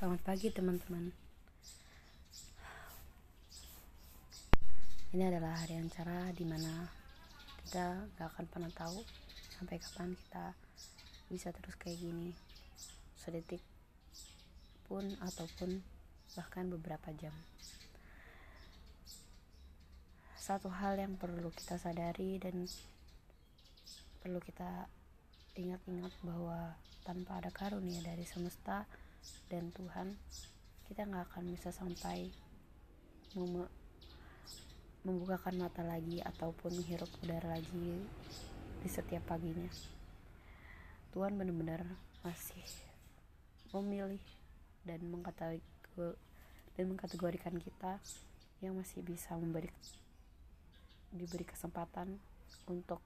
Selamat pagi teman-teman. Ini adalah hari yang cerah di mana kita gak akan pernah tahu sampai kapan kita bisa terus kayak gini Sedetik pun ataupun bahkan beberapa jam. Satu hal yang perlu kita sadari dan perlu kita ingat-ingat bahwa tanpa ada karunia dari semesta dan Tuhan kita nggak akan bisa sampai mem membukakan mata lagi ataupun menghirup udara lagi di setiap paginya. Tuhan benar-benar masih memilih dan mengkategorikan dan mengkategorikan kita yang masih bisa memberi diberi kesempatan untuk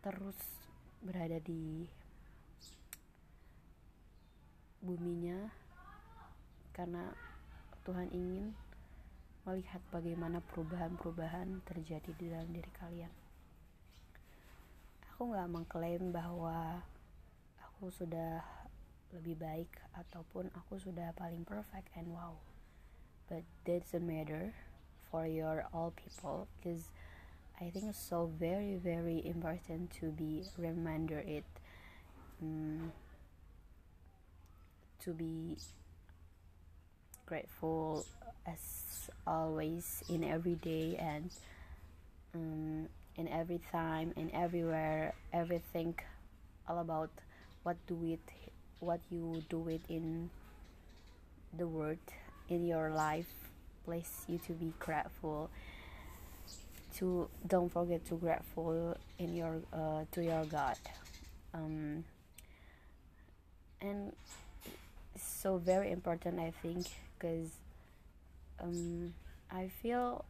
terus berada di buminya karena Tuhan ingin melihat bagaimana perubahan-perubahan terjadi di dalam diri kalian. Aku nggak mengklaim bahwa aku sudah lebih baik ataupun aku sudah paling perfect and wow. But that doesn't matter for your all people because I think it's so very very important to be reminder it. Um, to be grateful as always in every day and um, in every time and everywhere everything all about what do it what you do it in the world in your life. Please you to be grateful. To don't forget to grateful in your uh, to your god. Um, and so very important I think because um, I feel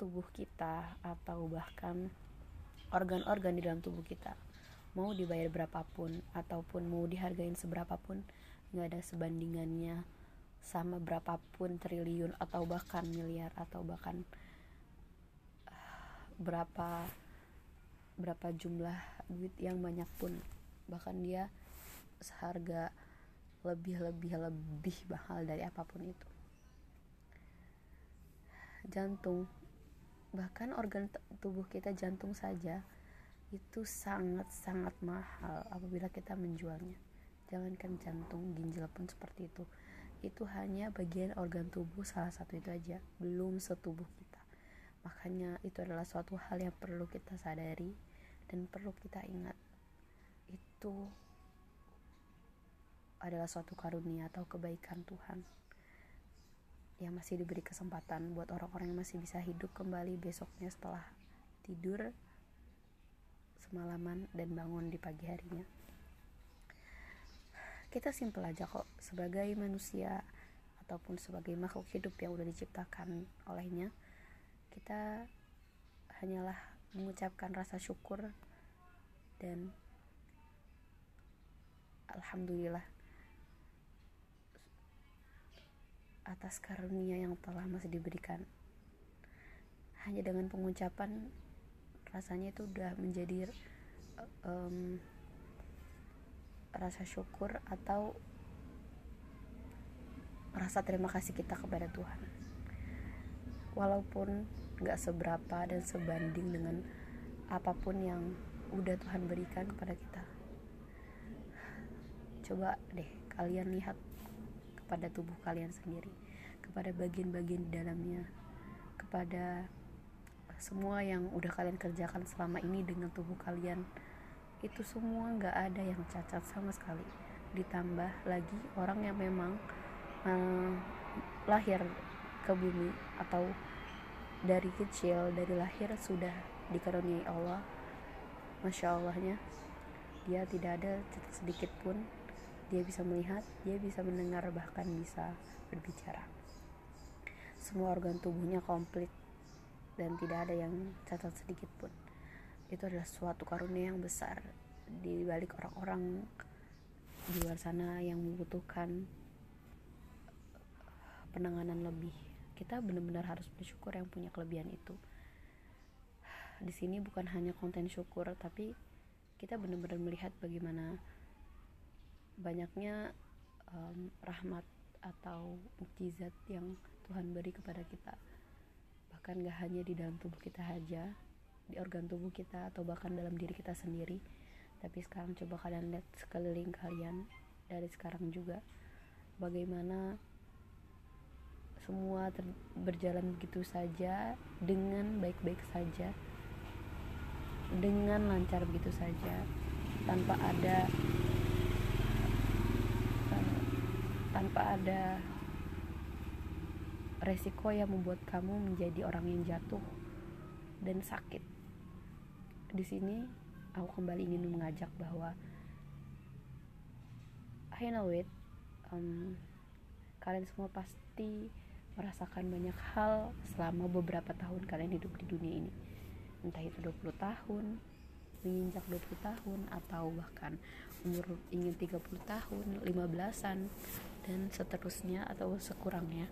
tubuh kita atau bahkan organ-organ di dalam tubuh kita mau dibayar berapapun ataupun mau dihargain seberapapun nggak ada sebandingannya sama berapapun triliun atau bahkan miliar atau bahkan berapa berapa jumlah duit yang banyak pun. Bahkan dia seharga lebih lebih lebih mahal dari apa pun itu. Jantung bahkan organ tubuh kita jantung saja itu sangat sangat mahal apabila kita menjualnya. Jangankan jantung ginjal pun seperti itu. Itu hanya bagian organ tubuh salah satu itu aja. Belum setubuh kita. Makanya itu adalah suatu hal yang perlu kita sadari dan perlu kita ingat. Itu adalah suatu karunia atau kebaikan Tuhan yang masih diberi kesempatan buat orang-orang yang masih bisa hidup kembali besoknya setelah tidur semalaman dan bangun di pagi harinya. Kita simpel aja kok sebagai manusia ataupun sebagai makhluk hidup yang udah diciptakan olehnya kita hanyalah mengucapkan rasa syukur dan alhamdulillah atas karunia yang telah masih diberikan. Hanya dengan pengucapan rasanya itu udah menjadi um, rasa syukur atau rasa terima kasih kita kepada Tuhan. Walaupun gak seberapa dan sebanding dengan apa pun yang udah Tuhan berikan kepada kita. Coba deh kalian lihat kepada tubuh kalian sendiri, kepada bagian-bagian di dalamnya, kepada semua yang udah kalian kerjakan selama ini dengan tubuh kalian. Itu semua nggak ada yang cacat sama sekali. Ditambah lagi orang yang memang um, lahir ke bumi atau dari kecil dari lahir sudah dikaruniai Allah masya Allahnya dia tidak ada cacat sedikit pun dia bisa melihat, dia bisa mendengar, bahkan bisa berbicara. Semua organ tubuhnya komplit dan tidak ada yang cacat sedikit pun. Itu adalah suatu karunia yang besar di balik orang-orang di luar sana yang membutuhkan penanganan lebih. Kita benar-benar harus bersyukur yang punya kelebihan itu. Di sini bukan hanya konten syukur, tapi kita benar-benar melihat bagaimana banyaknya um, rahmat atau mukjizat yang Tuhan beri kepada kita. Bahkan gak hanya di dalam tubuh kita saja di organ tubuh kita atau bahkan dalam diri kita sendiri. Tapi sekarang coba kalian lihat sekeliling kalian dari sekarang juga bagaimana semua berjalan begitu saja dengan baik-baik saja dengan lancar begitu saja tanpa ada uh, tanpa ada resiko yang membuat kamu menjadi orang yang jatuh dan sakit. Di sini aku kembali ingin mengajak bahwa I know it, um, kalian semua pasti merasakan banyak hal selama beberapa tahun kalian hidup di dunia ini. Entah itu 20 tahun, menginjak 20 tahun atau bahkan umur ingin 30 tahun, 15-an dan seterusnya atau sekurangnya.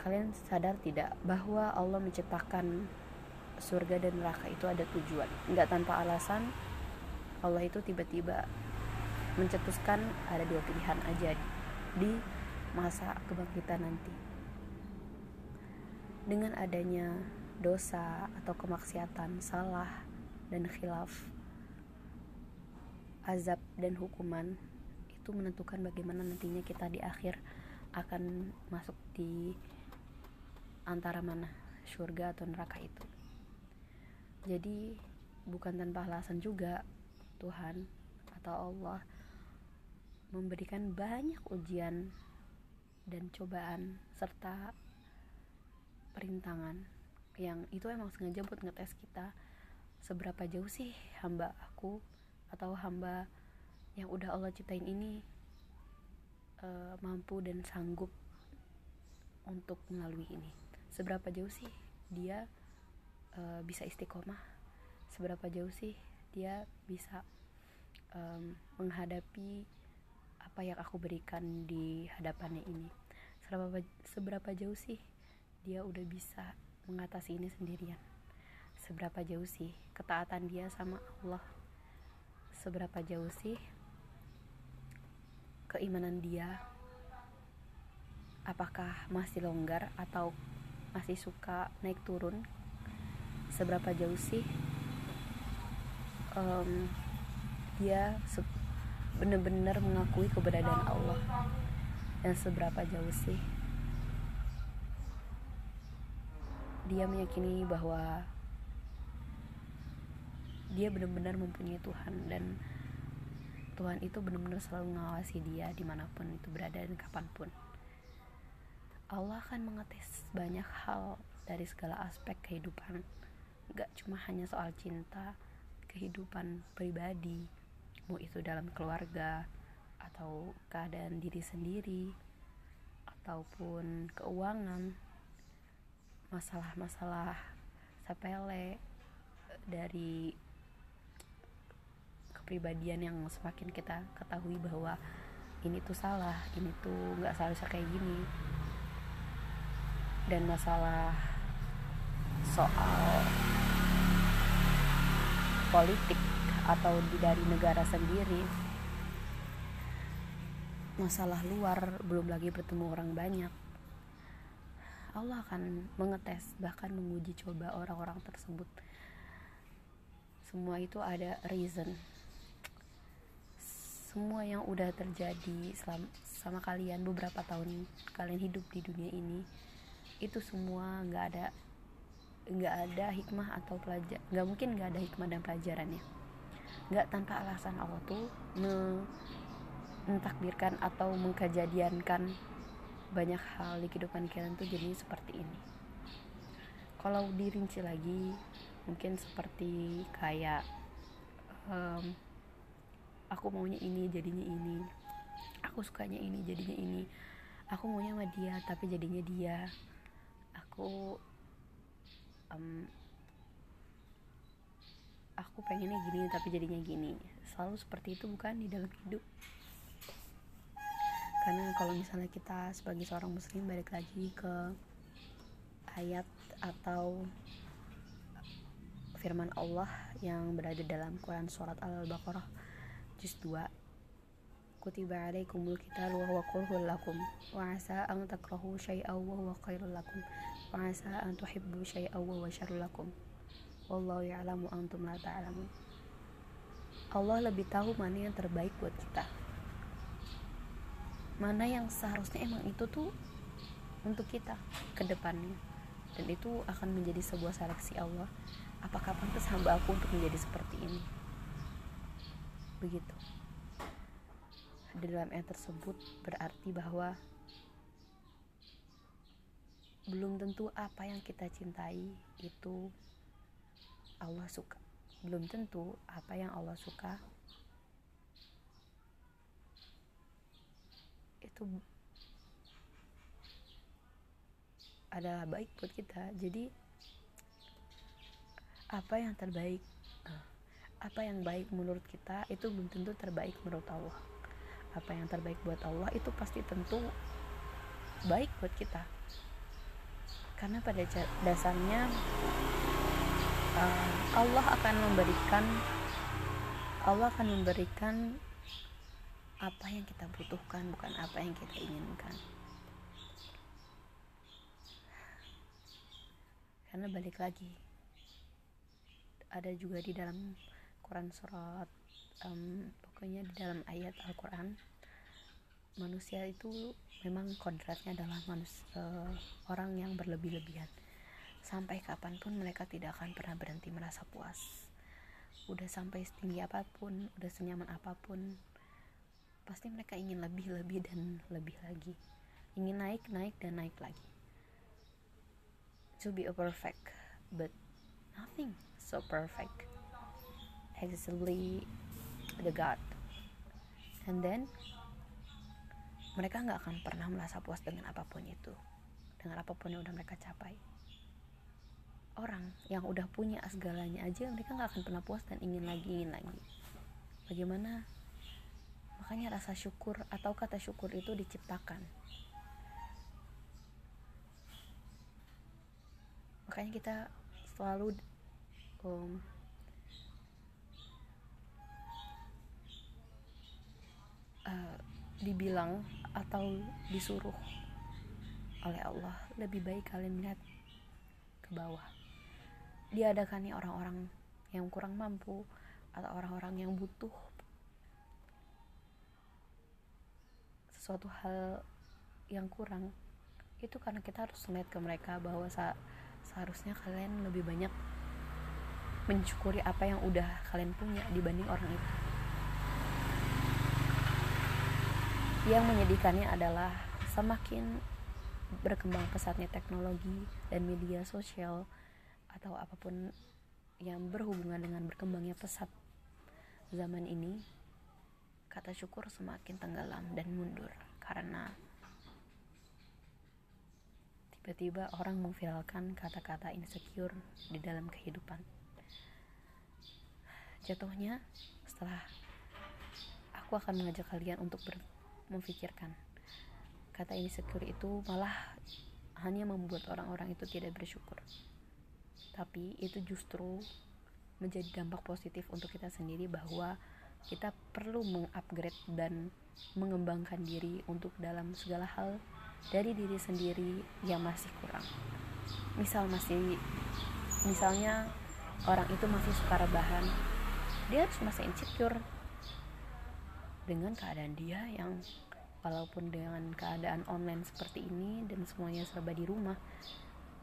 Kalian sadar tidak bahwa Allah menciptakan surga dan neraka itu ada tujuan? Nggak tanpa alasan Allah itu tiba-tiba mencetuskan ada dua pilihan aja di masa kebangkitan nanti. Dengan adanya dosa atau kemaksiatan salah dan khilaf azab dan hukuman itu menentukan bagaimana nantinya kita di akhir akan masuk di antara mana surga atau neraka itu. Jadi bukan tanpa alasan juga Tuhan atau Allah memberikan banyak ujian dan cobaan serta perintangan yang itu emang sengaja buat ngetes kita seberapa jauh sih hamba aku atau hamba yang udah Allah ciptain ini uh, mampu dan sanggup untuk melalui ini. Seberapa jauh sih dia uh, bisa istiqomah? Seberapa jauh sih dia bisa um, menghadapi apa yang aku berikan di hadapannya ini? Seberapa seberapa jauh sih dia udah bisa mengatasi ini sendirian? Seberapa jauh sih ketaatan dia sama Allah? Seberapa jauh sih keimanan dia? Apakah masih longgar atau masih suka naik turun? Seberapa jauh sih um, dia benar-benar mengakui keberadaan Allah? Dan seberapa jauh sih dia meyakini bahwa dia benar-benar mempunyai Tuhan dan Tuhan itu benar-benar selalu mengawasi dia di mana pun itu berada dan kapan pun. Allah akan mengetes banyak hal dari segala aspek kehidupan gak cuma hanya soal cinta kehidupan pribadi mau itu dalam keluarga atau keadaan diri sendiri ataupun keuangan masalah-masalah sepele dari kepribadian yang semakin kita ketahui bahwa ini tuh salah ini tuh nggak seharusnya kayak gini. Dan masalah soal politik atau di dari negara sendiri masalah luar belum lagi bertemu orang banyak Allah akan mengetes bahkan menguji coba orang-orang tersebut. Semua itu ada reason semua yang udah terjadi selama sama kalian beberapa tahun kalian hidup di dunia ini itu semua nggak ada nggak ada hikmah atau pelajar nggak mungkin nggak ada hikmah dan pelajarannya nggak tanpa alasan Allah tuh mentakdirkan atau mengkejadiankan banyak hal di kehidupan kalian tuh jadi seperti ini. Kalau dirinci lagi mungkin seperti kayak um, aku maunya ini jadinya ini. Aku sukanya ini jadinya ini. Aku maunya sama dia tapi jadinya dia. Aku um, aku pengennya gini tapi jadinya gini. Selalu seperti itu bukan? Di dalam hidup. Karena kalau misalnya kita sebagai seorang muslim balik lagi ke ayat atau firman Allah yang berada dalam Quran surat Al-Baqarah juz 2 kutiba alaikumul qital wa huwa kurhul lakum. Wa asa an takrahu syai'aw wa huwa khairul lakum. Wa asa an tuhibbu syai'aw wa huwa syarrul lakum. Wallahu ya'lamu antum la ta'lamun. Allah lebih tahu mana yang terbaik buat kita. Mana yang seharusnya emang itu tuh untuk kita ke depannya. Dan itu akan menjadi sebuah seleksi Allah. Apakah pantas hamba aku untuk menjadi seperti ini begitu. Di dalam ayat tersebut berarti bahwa belum tentu apa yang kita cintai itu Allah suka. Belum tentu apa yang Allah suka itu adalah baik buat kita. Jadi apa yang terbaik apa yang baik menurut kita itu belum tentu terbaik menurut Allah. Apa yang terbaik buat Allah itu pasti tentu baik buat kita. Karena pada dasarnya uh, Allah akan memberikan Allah akan memberikan apa yang kita butuhkan bukan apa yang kita inginkan. Karena balik lagi ada juga di dalam Quran surat um, pokoknya di dalam ayat Al-Quran manusia itu memang kodratnya adalah manusia, uh, orang yang berlebih-lebihan. Sampai kapan pun mereka tidak akan pernah berhenti merasa puas. Udah sampai setinggi apa pun udah senyaman apa pun pasti mereka ingin lebih-lebih dan lebih lagi. Ingin naik naik dan naik lagi. To be a perfect, but nothing so perfect. Exactly the God. And then mereka nggak akan pernah merasa puas dengan apa pun itu, dengan apa pun yang udah mereka capai. Orang yang udah punya segalanya aja mereka nggak akan pernah puas dan ingin lagi ingin lagi. Bagaimana? Makanya rasa syukur atau kata syukur itu diciptakan makanya kita selalu um, uh, dibilang atau disuruh oleh Allah lebih baik kalian melihat ke bawah. Diadakannya orang-orang yang kurang mampu atau orang-orang yang butuh sesuatu hal yang kurang itu karena kita harus melihat ke mereka bahwa seharusnya kalian lebih banyak mensyukuri apa yang udah kalian punya dibanding orang itu yang menyedihkannya adalah semakin berkembang pesatnya teknologi dan media sosial atau apa pun yang berhubungan dengan berkembangnya pesat zaman ini kata syukur semakin tenggelam dan mundur karena tiba-tiba orang memviralkan kata-kata insecure di dalam kehidupan. Jatuhnya setelah aku akan mengajak kalian untuk ber- memikirkan kata insecure itu malah hanya membuat orang-orang itu tidak bersyukur. Tapi itu justru menjadi dampak positif untuk kita sendiri bahwa kita perlu mengupgrade dan mengembangkan diri untuk dalam segala hal dari diri sendiri yang masih kurang. Misal masih misalnya orang itu masih suka rebahan dia harus masih insecure dengan keadaan dia yang walaupun dengan keadaan online seperti ini dan semuanya serba di rumah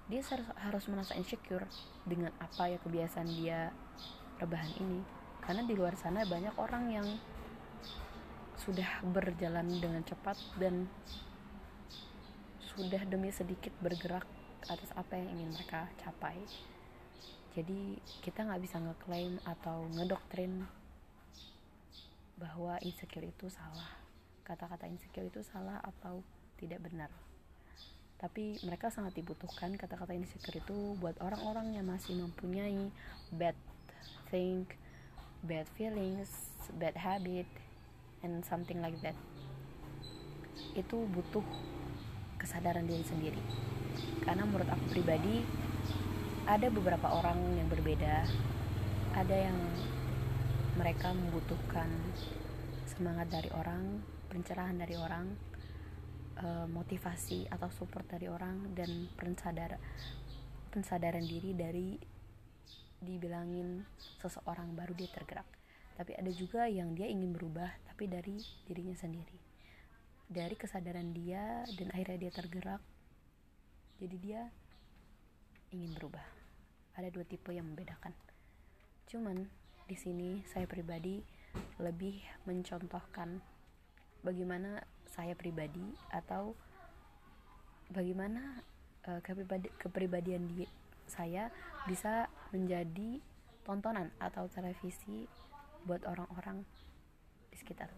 dia harus, harus merasa insecure dengan apa ya kebiasaan dia rebahan ini. Karena di luar sana banyak orang yang sudah berjalan dengan cepat dan sudah demi sedikit bergerak atas apa yang ingin mereka capai. Jadi kita nggak bisa ngeklaim atau ngedoktrin bahwa insecure itu salah. Kata-kata insecure itu salah atau tidak benar. Tapi mereka sangat dibutuhkan kata-kata insecure itu buat orang-orang yang masih mempunyai bad think bad feelings bad habit and something like that. Itu butuh kesadaran diri sendiri. Karena menurut aku pribadi ada beberapa orang yang berbeda. Ada yang mereka membutuhkan semangat dari orang pencerahan dari orang eh, motivasi atau support dari orang dan pensadar pensadaran diri dari dibilangin seseorang baru dia tergerak. Tapi ada juga yang dia ingin berubah tapi dari dirinya sendiri. Dari kesadaran dia dan akhirnya dia tergerak jadi dia ingin berubah. Ada dua tipe yang membedakan. Cuman di sini saya pribadi lebih mencontohkan bagaimana saya pribadi atau bagaimana uh, kepribadian di saya bisa menjadi tontonan atau televisi buat orang-orang di sekitar.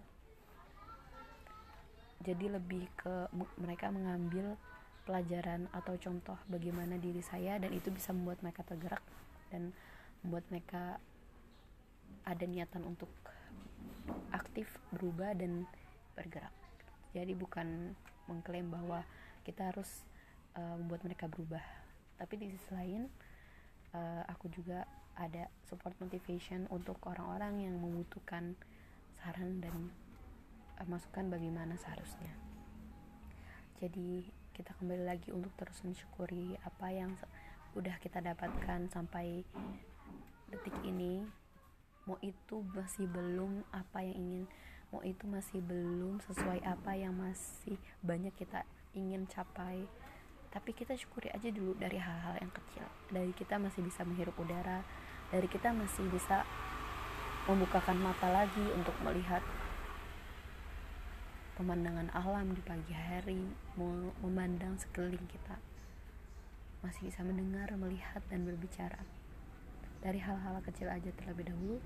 Jadi lebih ke mereka mengambil pelajaran atau contoh bagaimana diri saya dan itu bisa membuat mereka tergerak dan membuat mereka ada niatan untuk aktif berubah dan bergerak. Jadi bukan mengklaim bahwa kita harus uh, membuat mereka berubah. Tapi di sisi lain uh, aku juga ada support motivation untuk orang-orang yang membutuhkan saran dan uh, masukan bagaimana seharusnya. Jadi kita kembali lagi untuk terus mensyukuri apa yang udah kita dapatkan sampai detik ini mau itu masih belum apa yang ingin mau itu masih belum sesuai apa yang masih banyak kita ingin capai. Tapi kita syukuri aja dulu dari hal-hal yang kecil. Dari kita masih bisa menghirup udara dari kita masih bisa membukakan mata lagi untuk melihat pemandangan alam di pagi hari memandang sekeliling kita. Masih bisa mendengar, melihat, dan berbicara dari hal-hal kecil aja terlebih dahulu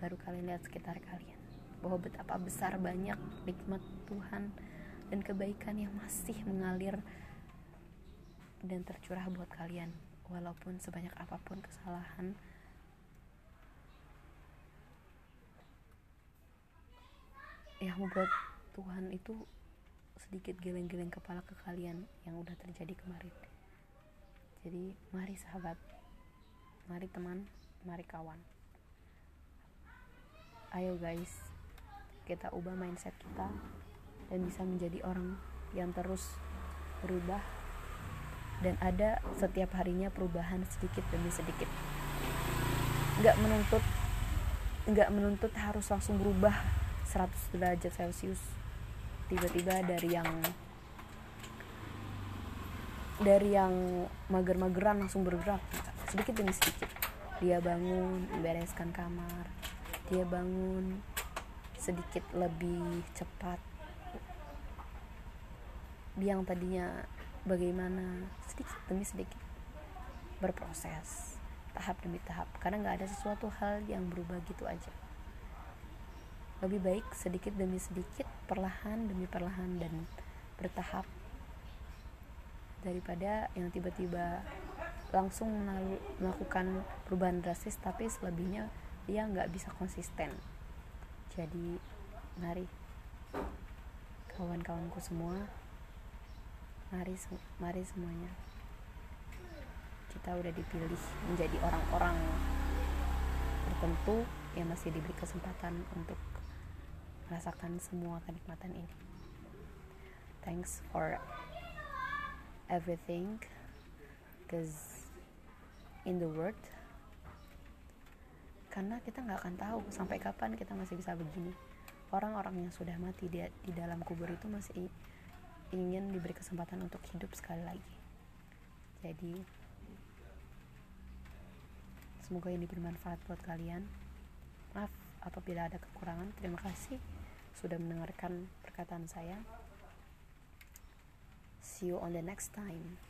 baru kalian lihat sekitar kalian. Bahwa betapa besar banyak nikmat Tuhan dan kebaikan yang masih mengalir dan tercurah buat kalian. Walaupun sebanyak apa pun kesalahan yang membuat Tuhan itu sedikit geleng-geleng kepala ke kalian yang udah terjadi kemarin. Jadi mari sahabat mari teman mari kawan. Ayo guys kita ubah mindset kita dan bisa menjadi orang yang terus berubah dan ada setiap harinya perubahan sedikit demi sedikit. Nggak menuntut nggak menuntut harus langsung berubah 100 derajat celcius. Tiba-tiba dari yang dari yang mager-mageran langsung bergerak sedikit demi sedikit. Dia bangun membereskan kamar. Dia bangun sedikit lebih cepat. Yang tadinya bagaimana sedikit demi sedikit berproses tahap demi tahap. Karena nggak ada sesuatu hal yang berubah gitu aja. Lebih baik sedikit demi sedikit perlahan demi perlahan dan bertahap daripada yang tiba-tiba langsung melakukan perubahan drastis tapi selebihnya dia nggak bisa konsisten. Jadi mari kawan-kawanku semua mari mari semuanya. Kita udah dipilih menjadi orang-orang tertentu yang masih diberi kesempatan untuk merasakan semua kenikmatan ini. Thanks for everything because in the world. Karena kita nggak akan tahu sampai kapan kita masih bisa begini. Orang-orang yang sudah mati di, di dalam kubur itu masih ingin diberi kesempatan untuk hidup sekali lagi. Jadi semoga ini bermanfaat buat kalian. Maaf apabila ada kekurangan. Terima kasih sudah mendengarkan perkataan saya. See you on the next time